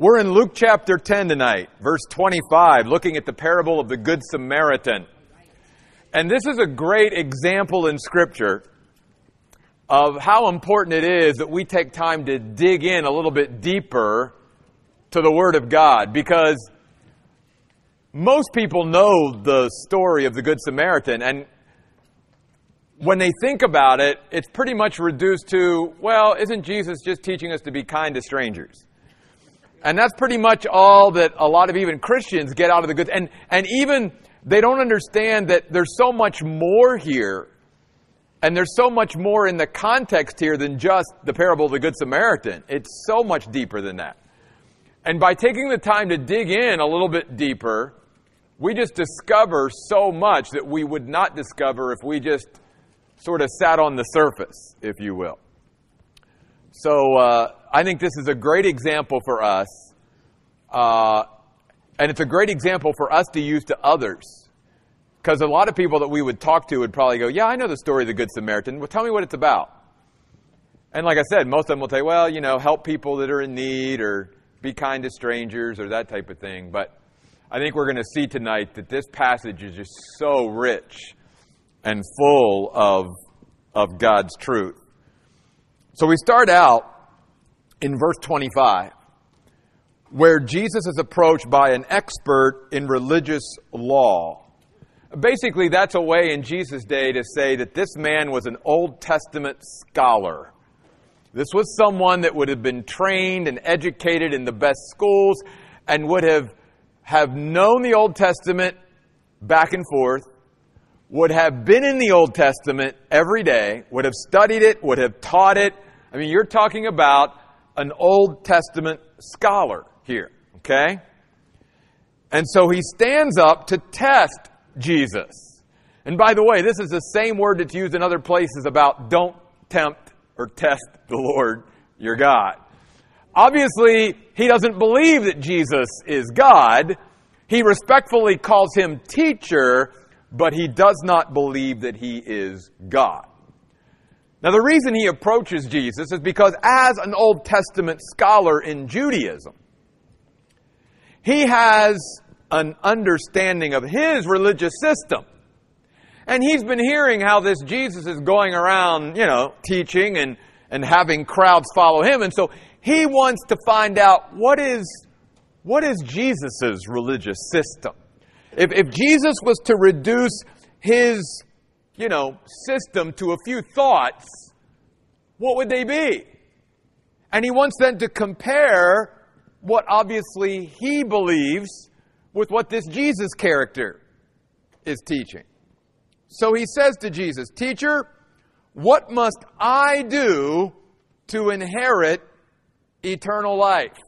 We're in Luke chapter 10 tonight, verse 25, looking at the parable of the Good Samaritan. And this is a great example in Scripture of how important it is that we take time to dig in a little bit deeper to the Word of God because most people know the story of the Good Samaritan, and when they think about it, it's pretty much reduced to, well, isn't Jesus just teaching us to be kind to strangers? And that's pretty much all that a lot of even Christians get out of the good. And, and even they don't understand that there's so much more here. And there's so much more in the context here than just the parable of the Good Samaritan. It's so much deeper than that. And by taking the time to dig in a little bit deeper, we just discover so much that we would not discover if we just sort of sat on the surface, if you will. So uh, I think this is a great example for us, uh, and it's a great example for us to use to others. Because a lot of people that we would talk to would probably go, Yeah, I know the story of the Good Samaritan. Well, tell me what it's about. And like I said, most of them will say, Well, you know, help people that are in need or be kind to strangers or that type of thing. But I think we're going to see tonight that this passage is just so rich and full of, of God's truth. So we start out in verse 25, where Jesus is approached by an expert in religious law. Basically, that's a way in Jesus' day to say that this man was an Old Testament scholar. This was someone that would have been trained and educated in the best schools and would have, have known the Old Testament back and forth, would have been in the Old Testament every day, would have studied it, would have taught it. I mean, you're talking about an Old Testament scholar here, okay? And so he stands up to test Jesus. And by the way, this is the same word that's used in other places about don't tempt or test the Lord your God. Obviously, he doesn't believe that Jesus is God. He respectfully calls him teacher, but he does not believe that he is God. Now, the reason he approaches Jesus is because, as an Old Testament scholar in Judaism, he has an understanding of his religious system. And he's been hearing how this Jesus is going around, you know, teaching and, and having crowds follow him. And so he wants to find out what is, what is Jesus' religious system? If, if Jesus was to reduce his, you know, system to a few thoughts, what would they be? And he wants then to compare what obviously he believes with what this Jesus character is teaching. So he says to Jesus, Teacher, what must I do to inherit eternal life?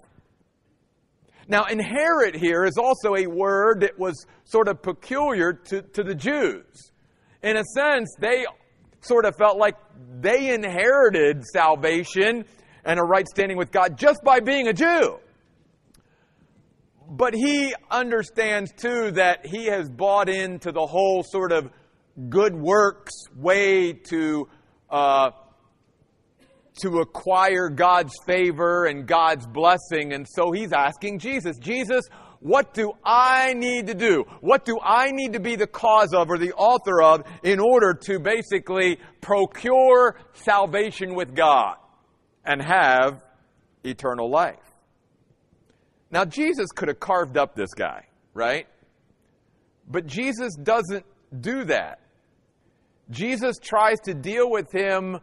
Now, inherit here is also a word that was sort of peculiar to, to the Jews. In a sense, they sort of felt like they inherited salvation and a right standing with God just by being a Jew. But he understands too that he has bought into the whole sort of good works way to uh, to acquire God's favor and God's blessing. And so he's asking Jesus, Jesus, what do I need to do? What do I need to be the cause of or the author of in order to basically procure salvation with God and have eternal life? Now, Jesus could have carved up this guy, right? But Jesus doesn't do that. Jesus tries to deal with him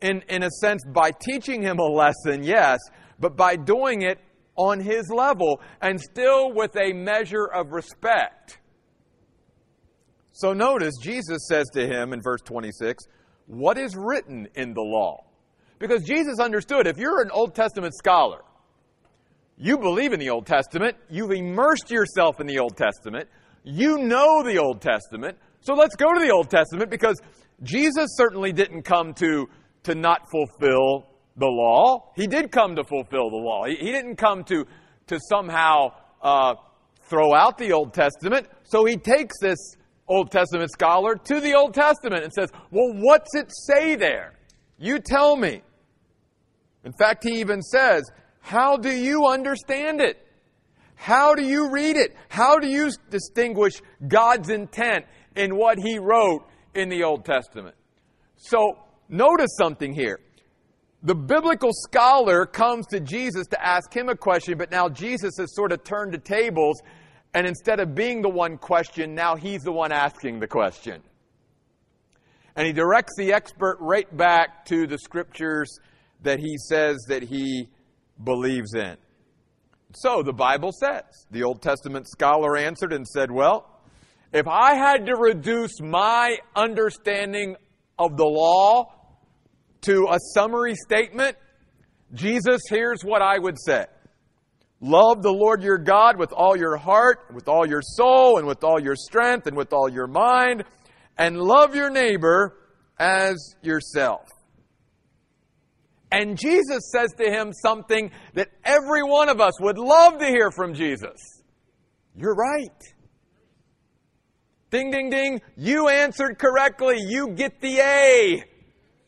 in, in a sense, by teaching him a lesson, yes, but by doing it on his level and still with a measure of respect. So notice, Jesus says to him in verse 26, What is written in the law? Because Jesus understood if you're an Old Testament scholar, you believe in the Old Testament, you've immersed yourself in the Old Testament, you know the Old Testament, so let's go to the Old Testament because Jesus certainly didn't come to to not fulfill the law. He did come to fulfill the law. He, he didn't come to, to somehow uh, throw out the Old Testament. So he takes this Old Testament scholar to the Old Testament and says, Well, what's it say there? You tell me. In fact, he even says, How do you understand it? How do you read it? How do you distinguish God's intent in what He wrote in the Old Testament? So, notice something here. The biblical scholar comes to Jesus to ask him a question, but now Jesus has sort of turned the tables, and instead of being the one questioned, now he's the one asking the question. And he directs the expert right back to the scriptures that he says that he believes in. So the Bible says, the Old Testament scholar answered and said, Well, if I had to reduce my understanding of the law to a summary statement, Jesus, here's what I would say. Love the Lord your God with all your heart, with all your soul, and with all your strength, and with all your mind, and love your neighbor as yourself. And Jesus says to him something that every one of us would love to hear from Jesus. You're right. Ding, ding, ding. You answered correctly. You get the A.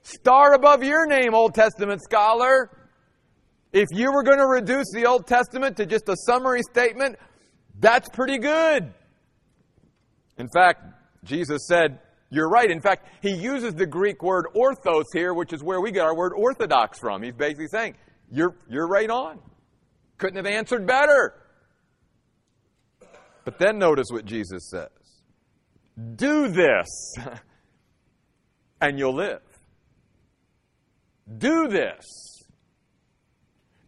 Star above your name, Old Testament scholar. If you were going to reduce the Old Testament to just a summary statement, that's pretty good. In fact, Jesus said, You're right. In fact, he uses the Greek word orthos here, which is where we get our word orthodox from. He's basically saying, You're, you're right on. Couldn't have answered better. But then notice what Jesus says Do this, and you'll live. Do this.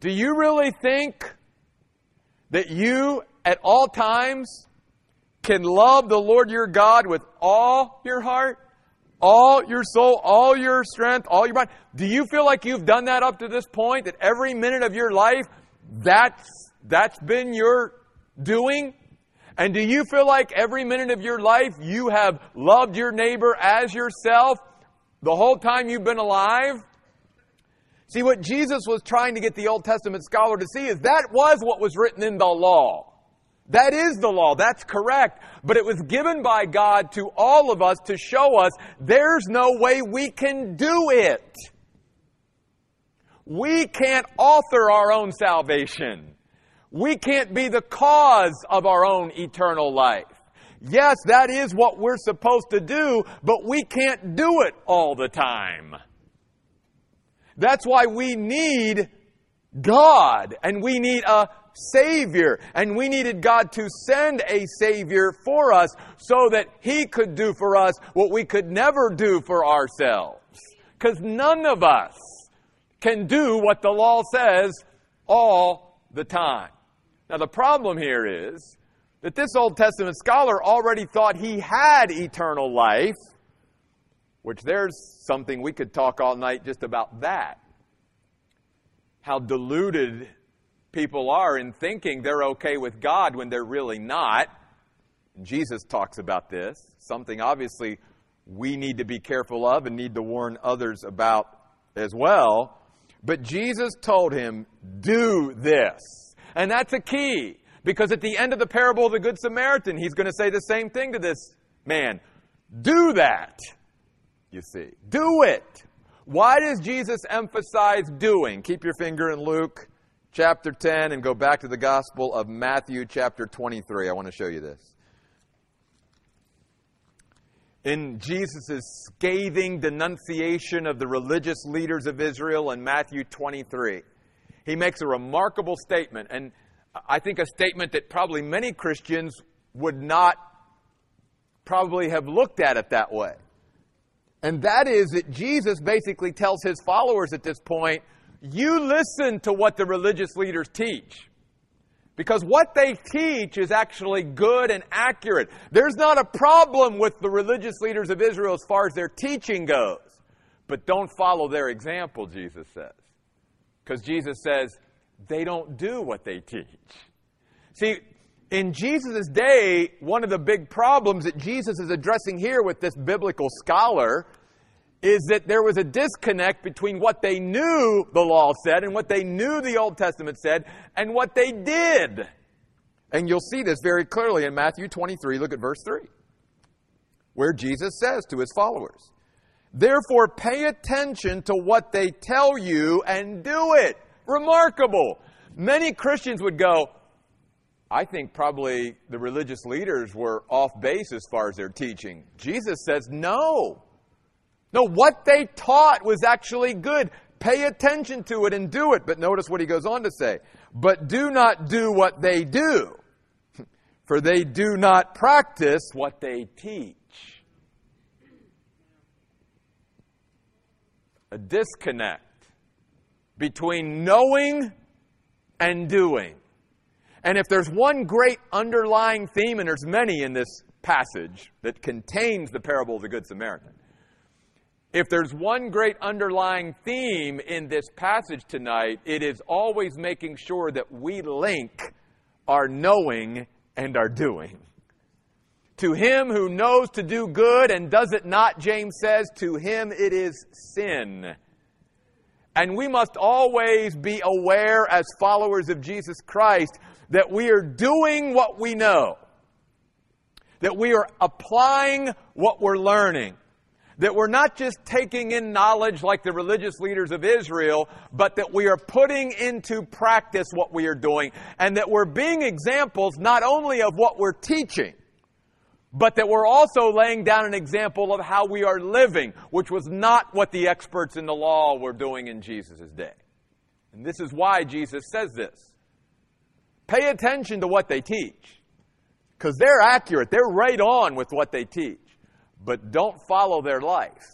Do you really think that you at all times can love the Lord your God with all your heart, all your soul, all your strength, all your mind? Do you feel like you've done that up to this point? That every minute of your life, that's, that's been your doing? And do you feel like every minute of your life you have loved your neighbor as yourself the whole time you've been alive? See, what Jesus was trying to get the Old Testament scholar to see is that was what was written in the law. That is the law. That's correct. But it was given by God to all of us to show us there's no way we can do it. We can't author our own salvation. We can't be the cause of our own eternal life. Yes, that is what we're supposed to do, but we can't do it all the time. That's why we need God and we need a Savior. And we needed God to send a Savior for us so that He could do for us what we could never do for ourselves. Because none of us can do what the law says all the time. Now, the problem here is that this Old Testament scholar already thought he had eternal life which there's something we could talk all night just about that. How deluded people are in thinking they're okay with God when they're really not. Jesus talks about this, something obviously we need to be careful of and need to warn others about as well. But Jesus told him, Do this. And that's a key because at the end of the parable of the Good Samaritan, he's going to say the same thing to this man Do that you see. Do it. Why does Jesus emphasize doing? Keep your finger in Luke chapter 10 and go back to the Gospel of Matthew chapter 23. I want to show you this. In Jesus' scathing denunciation of the religious leaders of Israel in Matthew 23, he makes a remarkable statement, and I think a statement that probably many Christians would not probably have looked at it that way. And that is that Jesus basically tells his followers at this point, you listen to what the religious leaders teach. Because what they teach is actually good and accurate. There's not a problem with the religious leaders of Israel as far as their teaching goes. But don't follow their example, Jesus says. Because Jesus says, they don't do what they teach. See, in Jesus' day, one of the big problems that Jesus is addressing here with this biblical scholar is that there was a disconnect between what they knew the law said and what they knew the Old Testament said and what they did. And you'll see this very clearly in Matthew 23. Look at verse 3, where Jesus says to his followers, Therefore, pay attention to what they tell you and do it. Remarkable. Many Christians would go, I think probably the religious leaders were off base as far as their teaching. Jesus says, no. No, what they taught was actually good. Pay attention to it and do it. But notice what he goes on to say. But do not do what they do, for they do not practice what they teach. A disconnect between knowing and doing. And if there's one great underlying theme, and there's many in this passage that contains the parable of the Good Samaritan, if there's one great underlying theme in this passage tonight, it is always making sure that we link our knowing and our doing. To him who knows to do good and does it not, James says, to him it is sin. And we must always be aware as followers of Jesus Christ that we are doing what we know, that we are applying what we're learning, that we're not just taking in knowledge like the religious leaders of Israel, but that we are putting into practice what we are doing, and that we're being examples not only of what we're teaching, but that we're also laying down an example of how we are living, which was not what the experts in the law were doing in Jesus' day. And this is why Jesus says this. Pay attention to what they teach. Because they're accurate. They're right on with what they teach. But don't follow their life.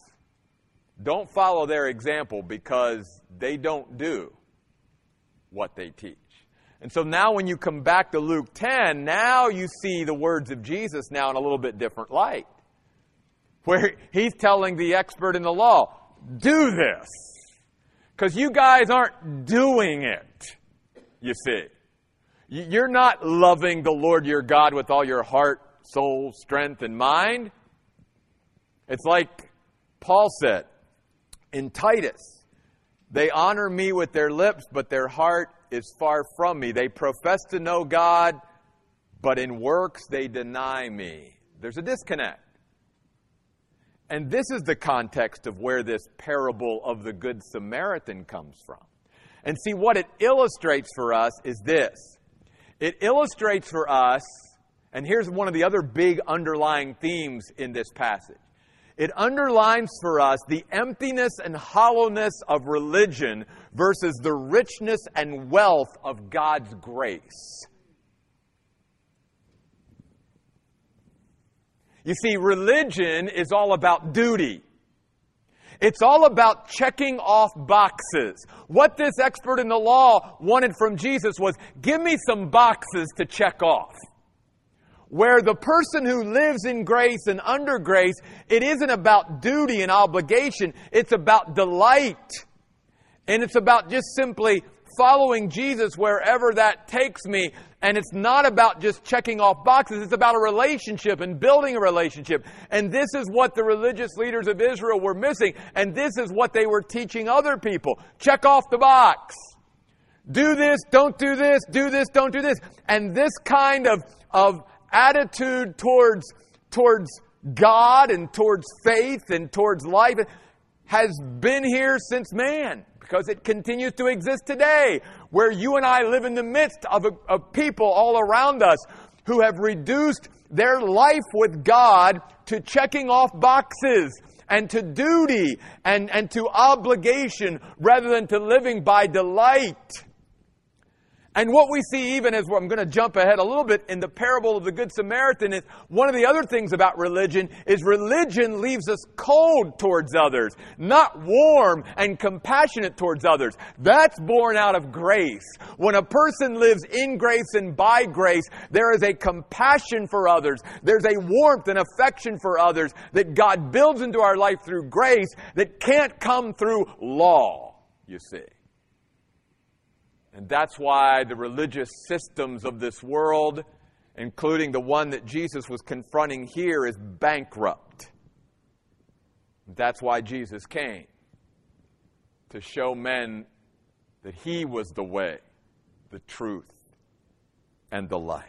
Don't follow their example because they don't do what they teach. And so now when you come back to Luke 10, now you see the words of Jesus now in a little bit different light. Where he's telling the expert in the law, do this. Because you guys aren't doing it, you see. You're not loving the Lord your God with all your heart, soul, strength, and mind. It's like Paul said in Titus they honor me with their lips, but their heart is far from me. They profess to know God, but in works they deny me. There's a disconnect. And this is the context of where this parable of the Good Samaritan comes from. And see, what it illustrates for us is this it illustrates for us, and here's one of the other big underlying themes in this passage. It underlines for us the emptiness and hollowness of religion versus the richness and wealth of God's grace. You see, religion is all about duty. It's all about checking off boxes. What this expert in the law wanted from Jesus was give me some boxes to check off. Where the person who lives in grace and under grace, it isn't about duty and obligation, it's about delight. And it's about just simply following Jesus wherever that takes me. And it's not about just checking off boxes. It's about a relationship and building a relationship. And this is what the religious leaders of Israel were missing. And this is what they were teaching other people. Check off the box. Do this, don't do this, do this, don't do this. And this kind of, of attitude towards, towards God and towards faith and towards life has been here since man because it continues to exist today, where you and I live in the midst of, a, of people all around us who have reduced their life with God to checking off boxes and to duty and, and to obligation rather than to living by delight. And what we see even as I'm going to jump ahead a little bit in the parable of the Good Samaritan is one of the other things about religion is religion leaves us cold towards others, not warm and compassionate towards others. That's born out of grace. When a person lives in grace and by grace, there is a compassion for others. There's a warmth and affection for others that God builds into our life through grace that can't come through law, you see. And that's why the religious systems of this world, including the one that Jesus was confronting here, is bankrupt. That's why Jesus came to show men that He was the way, the truth, and the life.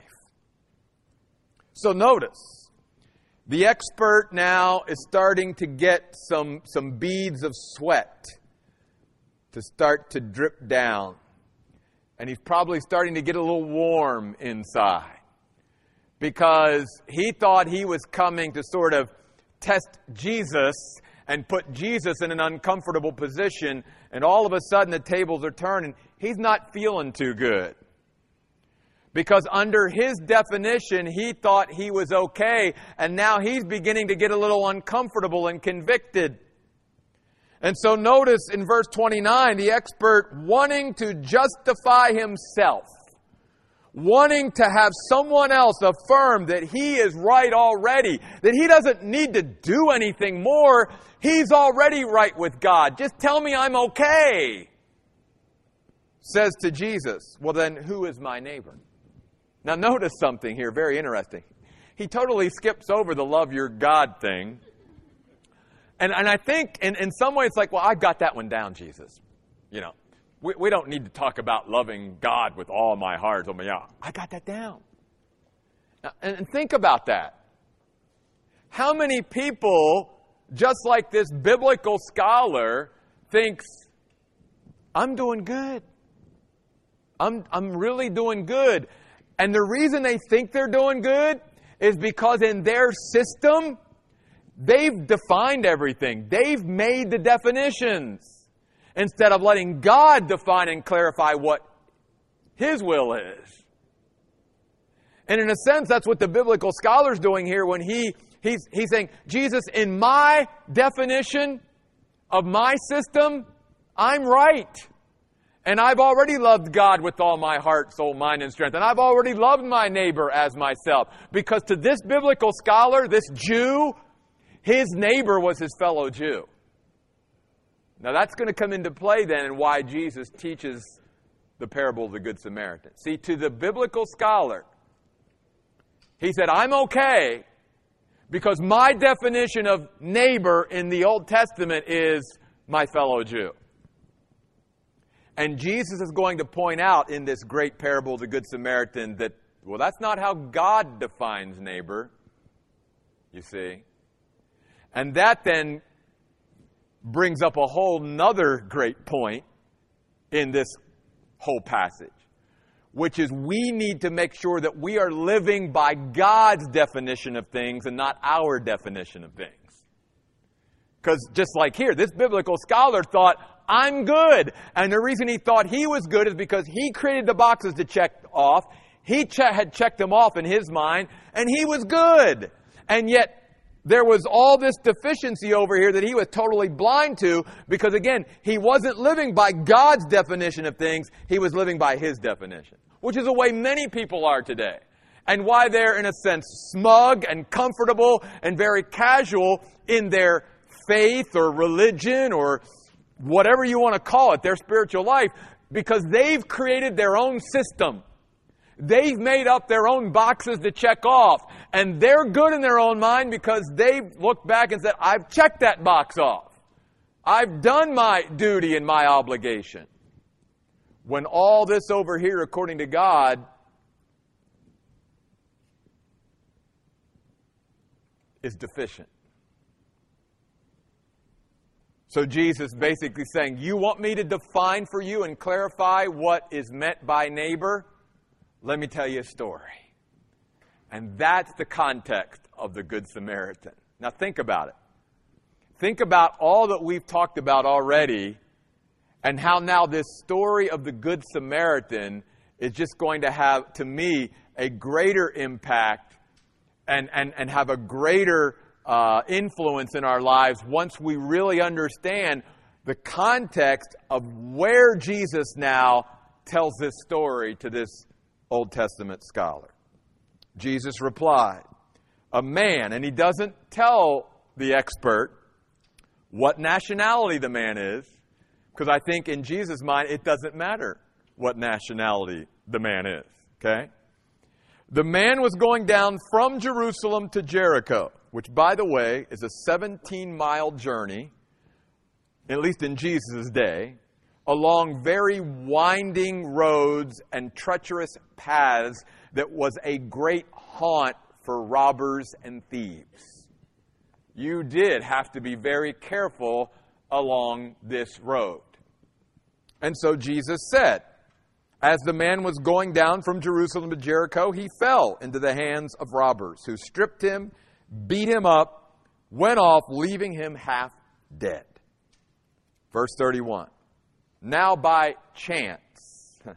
So notice, the expert now is starting to get some, some beads of sweat to start to drip down And he's probably starting to get a little warm inside because he thought he was coming to sort of test Jesus and put Jesus in an uncomfortable position. And all of a sudden, the tables are turning. He's not feeling too good. Because under his definition, he thought he was okay, and now he's beginning to get a little uncomfortable and convicted. And so notice in verse 29, the expert wanting to justify himself, wanting to have someone else affirm that he is right already, that he doesn't need to do anything more, he's already right with God. Just tell me I'm okay. Says to Jesus, well then who is my neighbor? Now, notice something here, very interesting. He totally skips over the love your God thing. And, and I think in, in some ways, like, well, I've got that one down, Jesus. You know, we, we don't need to talk about loving God with all my heart. Oh, my, yeah, I got that down. Now, and, and think about that. How many people, just like this biblical scholar, thinks, I'm doing good. I'm, I'm really doing good. And the reason they think they're doing good is because in their system, they've defined everything. They've made the definitions instead of letting God define and clarify what His will is. And in a sense, that's what the biblical scholar's doing here when he, he's, he's saying, Jesus, in my definition of my system, I'm right. And I've already loved God with all my heart, soul, mind, and strength. And I've already loved my neighbor as myself. Because to this biblical scholar, this Jew, his neighbor was his fellow Jew. Now that's going to come into play then in why Jesus teaches the parable of the Good Samaritan. See, to the biblical scholar, he said, I'm okay because my definition of neighbor in the Old Testament is my fellow Jew. And Jesus is going to point out in this great parable of the Good Samaritan that, well, that's not how God defines neighbor, you see. And that then brings up a whole nother great point in this whole passage, which is we need to make sure that we are living by God's definition of things and not our definition of things. Because just like here, this biblical scholar thought, I'm good. And the reason he thought he was good is because he created the boxes to check off. He che- had checked them off in his mind, and he was good. And yet, there was all this deficiency over here that he was totally blind to because, again, he wasn't living by God's definition of things, he was living by his definition, which is the way many people are today. And why they're, in a sense, smug and comfortable and very casual in their faith or religion or whatever you want to call it, their spiritual life, because they've created their own system. They've made up their own boxes to check off. And they're good in their own mind because they've looked back and said, I've checked that box off. I've done my duty and my obligation. When all this over here, according to God, is deficient. So Jesus basically saying, You want me to define for you and clarify what is meant by neighbor? Let me tell you a story. And that's the context of the Good Samaritan. Now think about it. Think about all that we've talked about already and how now this story of the Good Samaritan is just going to have, to me, a greater impact and, and, and have a greater uh, influence in our lives once we really understand the context of where Jesus now tells this story to this Old Testament scholar. Jesus replied, A man, and he doesn't tell the expert what nationality the man is, because I think in Jesus' mind it doesn't matter what nationality the man is. Okay? The man was going down from Jerusalem to Jericho which, by the way, is a 17 mile journey, at least in Jesus' day, along very winding roads and treacherous paths that was a great haunt for robbers and thieves. You did have to be very careful along this road. And so Jesus said, As the man was going down from Jerusalem to Jericho, he fell into the hands of robbers who stripped him, beat him up, went off, leaving him half dead. Verse 31. Now by chance.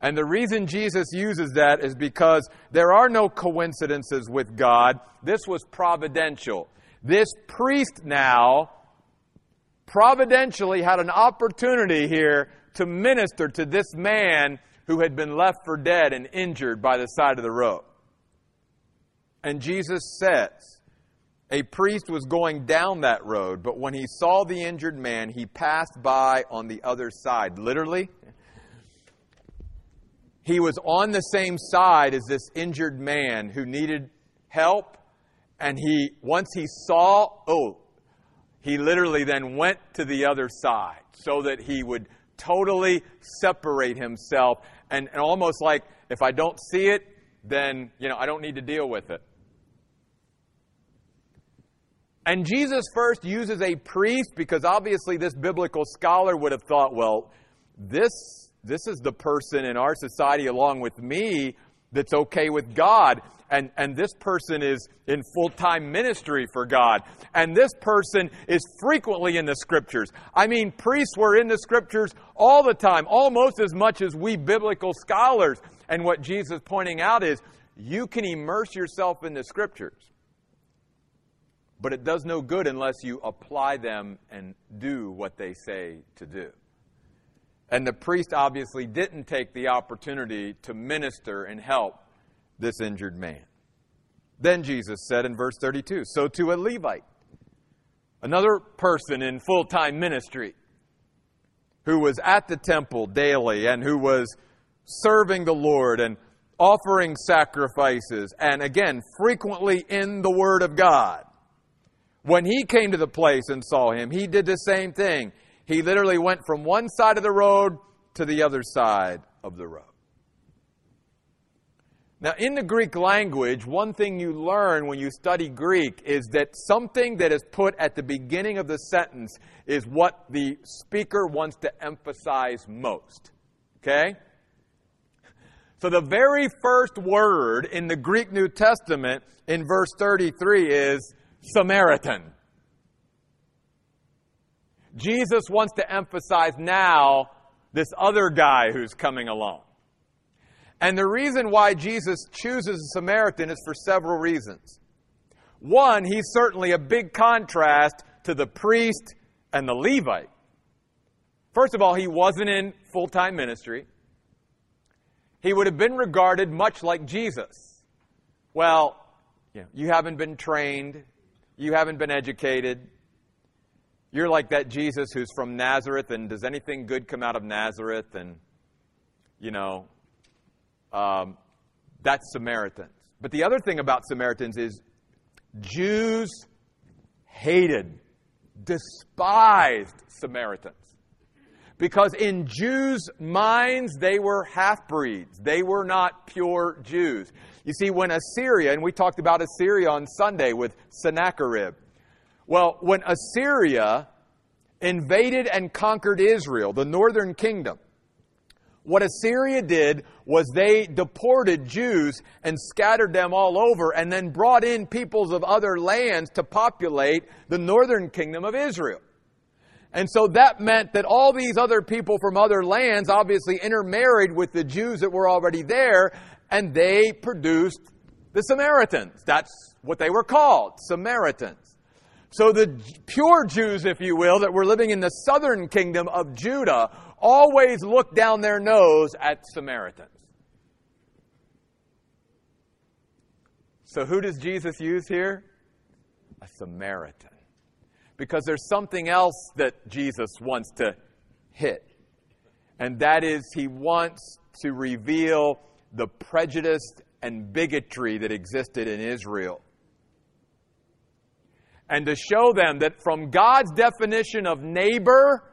And the reason Jesus uses that is because there are no coincidences with God. This was providential. This priest now providentially had an opportunity here to minister to this man who had been left for dead and injured by the side of the road. And Jesus says, a priest was going down that road, but when he saw the injured man, he passed by on the other side. Literally, he was on the same side as this injured man who needed help. And he, once he saw, oh, he literally then went to the other side so that he would totally separate himself and, and almost like if I don't see it, then, you know, I don't need to deal with it. And Jesus first uses a priest because obviously this biblical scholar would have thought, well, this, this is the person in our society along with me that's okay with God. And, and this person is in full time ministry for God. And this person is frequently in the scriptures. I mean, priests were in the scriptures all the time, almost as much as we biblical scholars. And what Jesus is pointing out is you can immerse yourself in the scriptures, but it does no good unless you apply them and do what they say to do. And the priest obviously didn't take the opportunity to minister and help this injured man. Then Jesus said in verse 32 So to a Levite, another person in full time ministry, who was at the temple daily and who was serving the Lord and offering sacrifices, and again, frequently in the Word of God. When he came to the place and saw him, he did the same thing. He literally went from one side of the road to the other side of the road. Now, in the Greek language, one thing you learn when you study Greek is that something that is put at the beginning of the sentence is what the speaker wants to emphasize most. Okay? So, the very first word in the Greek New Testament in verse 33 is Samaritan. Jesus wants to emphasize now this other guy who's coming along. And the reason why Jesus chooses a Samaritan is for several reasons. One, he's certainly a big contrast to the priest and the Levite. First of all, he wasn't in full time ministry. He would have been regarded much like Jesus. Well, you, you haven't been trained, you haven't been educated, you're like that Jesus who's from Nazareth, and does anything good come out of Nazareth? And, you know, um, that's Samaritans. But the other thing about Samaritans is Jews hated, despised Samaritans. Because in Jews' minds, they were half breeds. They were not pure Jews. You see, when Assyria, and we talked about Assyria on Sunday with Sennacherib, well, when Assyria invaded and conquered Israel, the northern kingdom, what Assyria did was they deported Jews and scattered them all over and then brought in peoples of other lands to populate the northern kingdom of Israel. And so that meant that all these other people from other lands obviously intermarried with the Jews that were already there and they produced the Samaritans. That's what they were called, Samaritans. So the pure Jews, if you will, that were living in the southern kingdom of Judah always looked down their nose at Samaritans. So who does Jesus use here? A Samaritan. Because there's something else that Jesus wants to hit. And that is, he wants to reveal the prejudice and bigotry that existed in Israel and to show them that from God's definition of neighbor,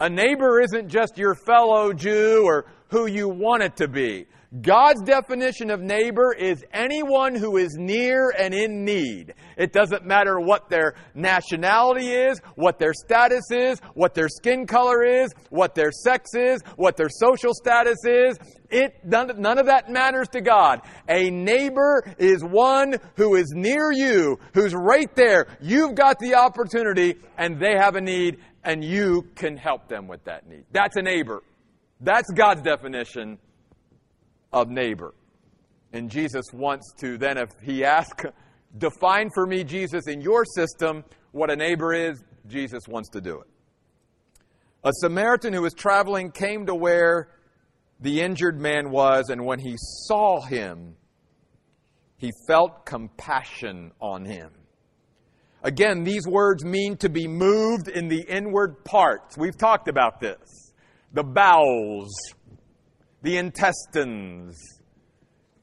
a neighbor isn't just your fellow Jew or who you want it to be. God's definition of neighbor is anyone who is near and in need. It doesn't matter what their nationality is, what their status is, what their skin color is, what their sex is, what their social status is. It, none, none of that matters to God. A neighbor is one who is near you, who's right there. You've got the opportunity and they have a need and you can help them with that need. That's a neighbor. That's God's definition of neighbor. And Jesus wants to then, if he asks, define for me, Jesus, in your system, what a neighbor is, Jesus wants to do it. A Samaritan who was traveling came to where the injured man was, and when he saw him, he felt compassion on him. Again, these words mean to be moved in the inward parts. We've talked about this. The bowels, the intestines.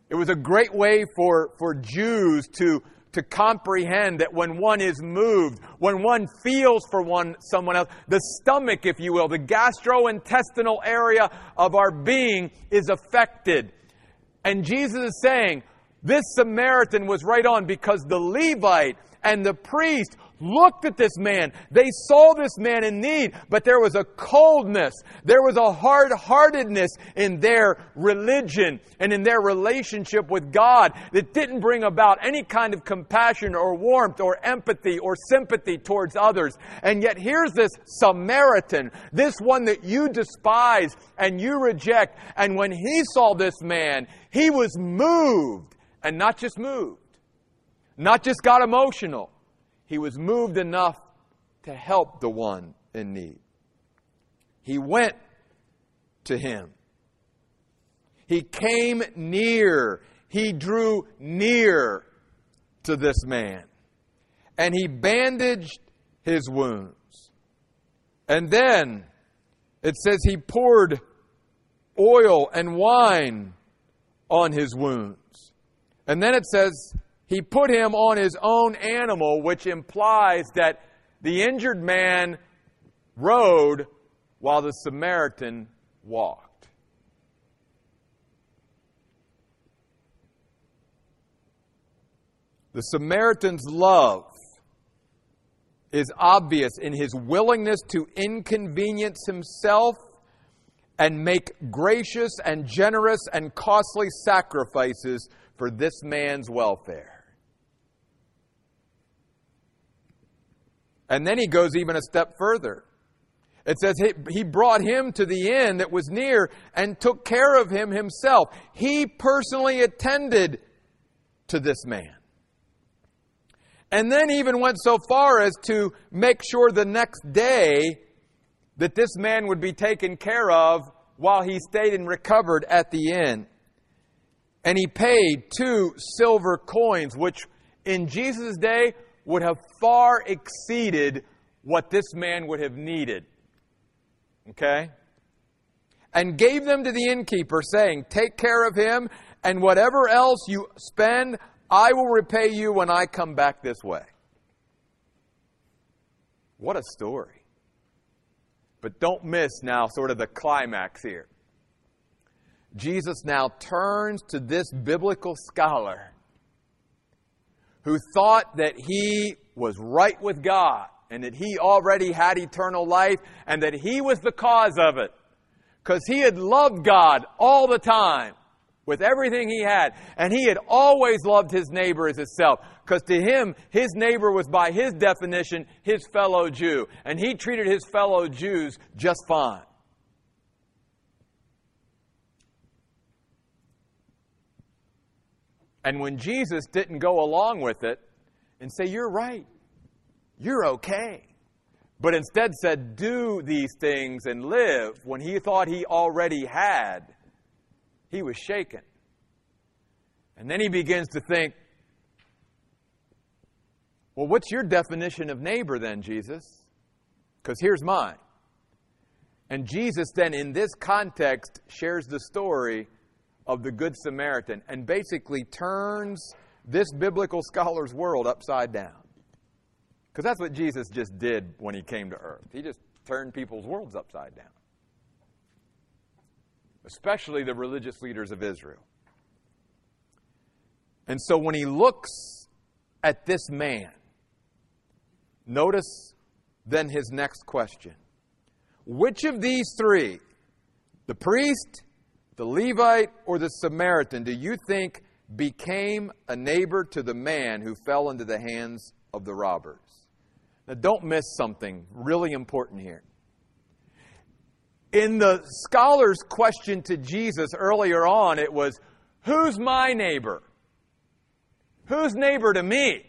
It was a great way for, for Jews to, to comprehend that when one is moved, when one feels for one, someone else, the stomach, if you will, the gastrointestinal area of our being is affected. And Jesus is saying, this Samaritan was right on because the Levite and the priest looked at this man. They saw this man in need, but there was a coldness. There was a hard heartedness in their religion and in their relationship with God that didn't bring about any kind of compassion or warmth or empathy or sympathy towards others. And yet here's this Samaritan, this one that you despise and you reject. And when he saw this man, he was moved and not just moved, not just got emotional he was moved enough to help the one in need. He went to him. He came near. He drew near to this man. And he bandaged his wounds. And then it says he poured oil and wine on his wounds. And then it says he put him on his own animal, which implies that the injured man rode while the Samaritan walked. The Samaritan's love is obvious in his willingness to inconvenience himself and make gracious and generous and costly sacrifices for this man's welfare. And then he goes even a step further. It says he brought him to the inn that was near and took care of him himself. He personally attended to this man. And then even went so far as to make sure the next day that this man would be taken care of while he stayed and recovered at the inn. And he paid two silver coins, which in Jesus' day would have far exceeded what this man would have needed. Okay? And gave them to the innkeeper, saying, Take care of him, and whatever else you spend, I will repay you when I come back this way. What a story. But don't miss now sort of the climax here. Jesus now turns to this biblical scholar who thought that he was right with God and that he already had eternal life and that he was the cause of it. Because he had loved God all the time with everything he had. And he had always loved his neighbor as himself. Because to him, his neighbor was by his definition his fellow Jew. And he treated his fellow Jews just fine. And when Jesus didn't go along with it and say, You're right, you're okay, but instead said, Do these things and live, when he thought he already had, he was shaken. And then he begins to think, Well, what's your definition of neighbor then, Jesus? Because here's mine. And Jesus then, in this context, shares the story of the Good Samaritan and basically turns this biblical scholar's world upside down. Because that's what Jesus just did when he came to earth. He just turned people's worlds upside down. especially the religious leaders of Israel. And so when he looks at this man, notice then his next question Which of these three, the priest, the Levite, or the Samaritan, do you think became a neighbor to the man who fell into the hands of the robbers? Now, don't miss something really important here. In the scholar's question to Jesus earlier on, it was, Who's my neighbor? Who's neighbor to me?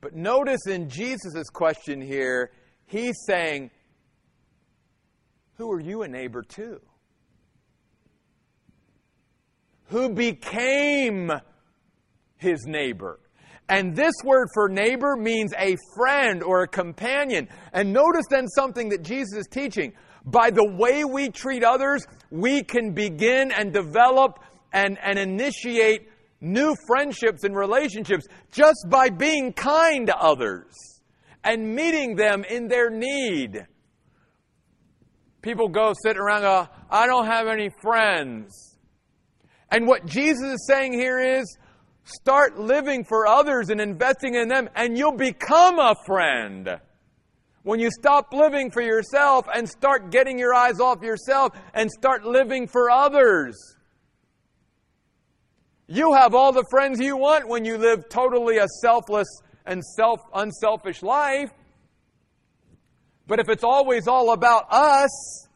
But notice in Jesus' question here, he's saying, Who are you a neighbor to? Who became his neighbor? And this word for neighbor means a friend or a companion. And notice then something that Jesus is teaching. By the way we treat others, we can begin and develop and, and initiate new friendships and relationships just by being kind to others and meeting them in their need. People go sit around go, I don't have any friends. And what Jesus is saying here is start living for others and investing in them, and you'll become a friend. When you stop living for yourself and start getting your eyes off yourself and start living for others. You have all the friends you want when you live totally a selfless and self unselfish life. But if it's always all about us,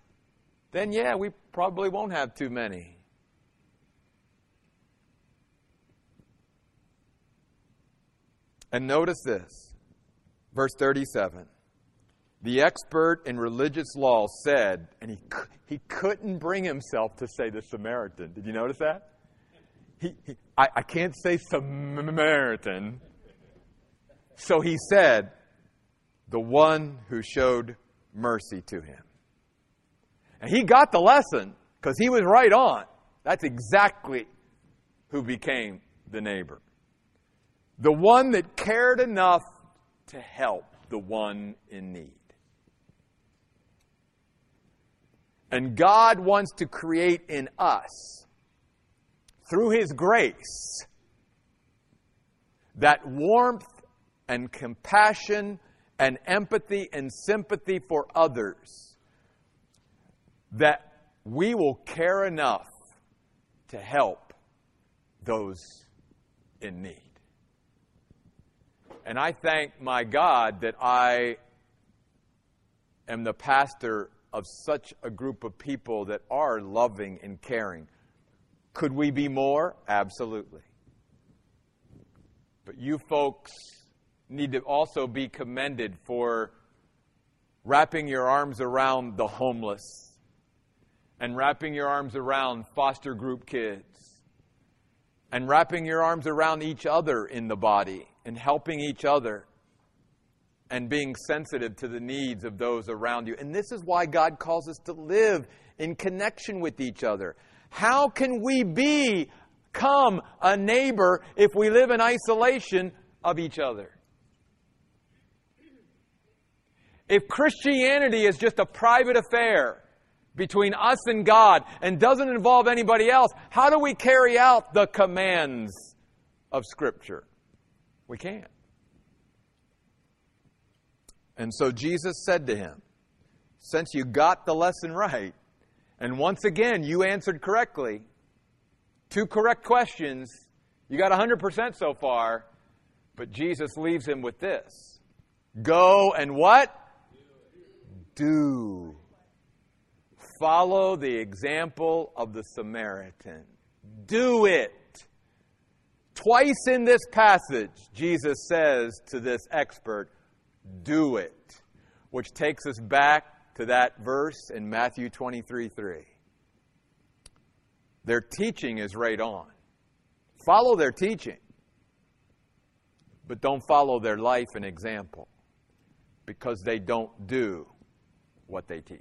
then yeah, we probably won't have too many. And notice this, verse 37. The expert in religious law said, and he, he couldn't bring himself to say the Samaritan. Did you notice that? he, he I, I can't say Samaritan. So he said, the one who showed mercy to him. And he got the lesson because he was right on. That's exactly who became the neighbor. The one that cared enough to help the one in need. And God wants to create in us through His grace, that warmth and compassion and empathy and sympathy for others, that we will care enough to help those in need. And I thank my God that I am the pastor of such a group of people that are loving and caring. Could we be more? Absolutely. But you folks need to also be commended for wrapping your arms around the homeless and wrapping your arms around foster group kids and wrapping your arms around each other in the body and helping each other and being sensitive to the needs of those around you. And this is why God calls us to live in connection with each other. How can we become a neighbor if we live in isolation of each other? If Christianity is just a private affair between us and God and doesn't involve anybody else, how do we carry out the commands of Scripture? We can't. And so Jesus said to him, Since you got the lesson right, and once again, you answered correctly. Two correct questions. You got 100% so far. But Jesus leaves him with this Go and what? Do. Follow the example of the Samaritan. Do it. Twice in this passage, Jesus says to this expert, Do it. Which takes us back to that verse in Matthew 23 3. Their teaching is right on. Follow their teaching, but don't follow their life and example because they don't do what they teach.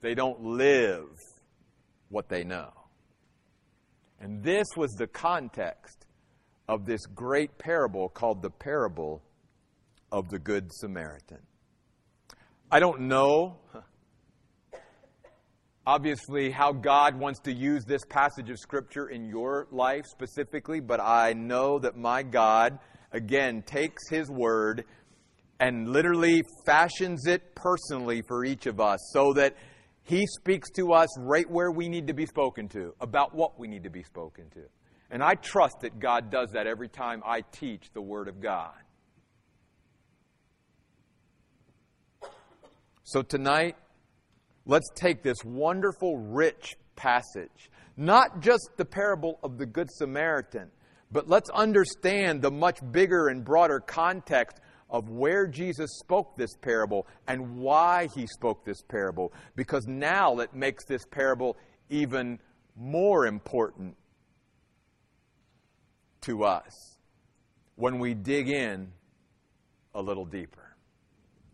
They don't live what they know. And this was the context of this great parable called the parable of the Good Samaritan. I don't know obviously how God wants to use this passage of Scripture in your life specifically, but I know that my God, again, takes His Word and literally fashions it personally for each of us so that He speaks to us right where we need to be spoken to, about what we need to be spoken to. And I trust that God does that every time I teach the Word of God. So tonight, let's take this wonderful, rich passage, not just the parable of the Good Samaritan, but let's understand the much bigger and broader context of where Jesus spoke this parable and why he spoke this parable, because now it makes this parable even more important to us when we dig in a little deeper.